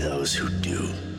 those who do.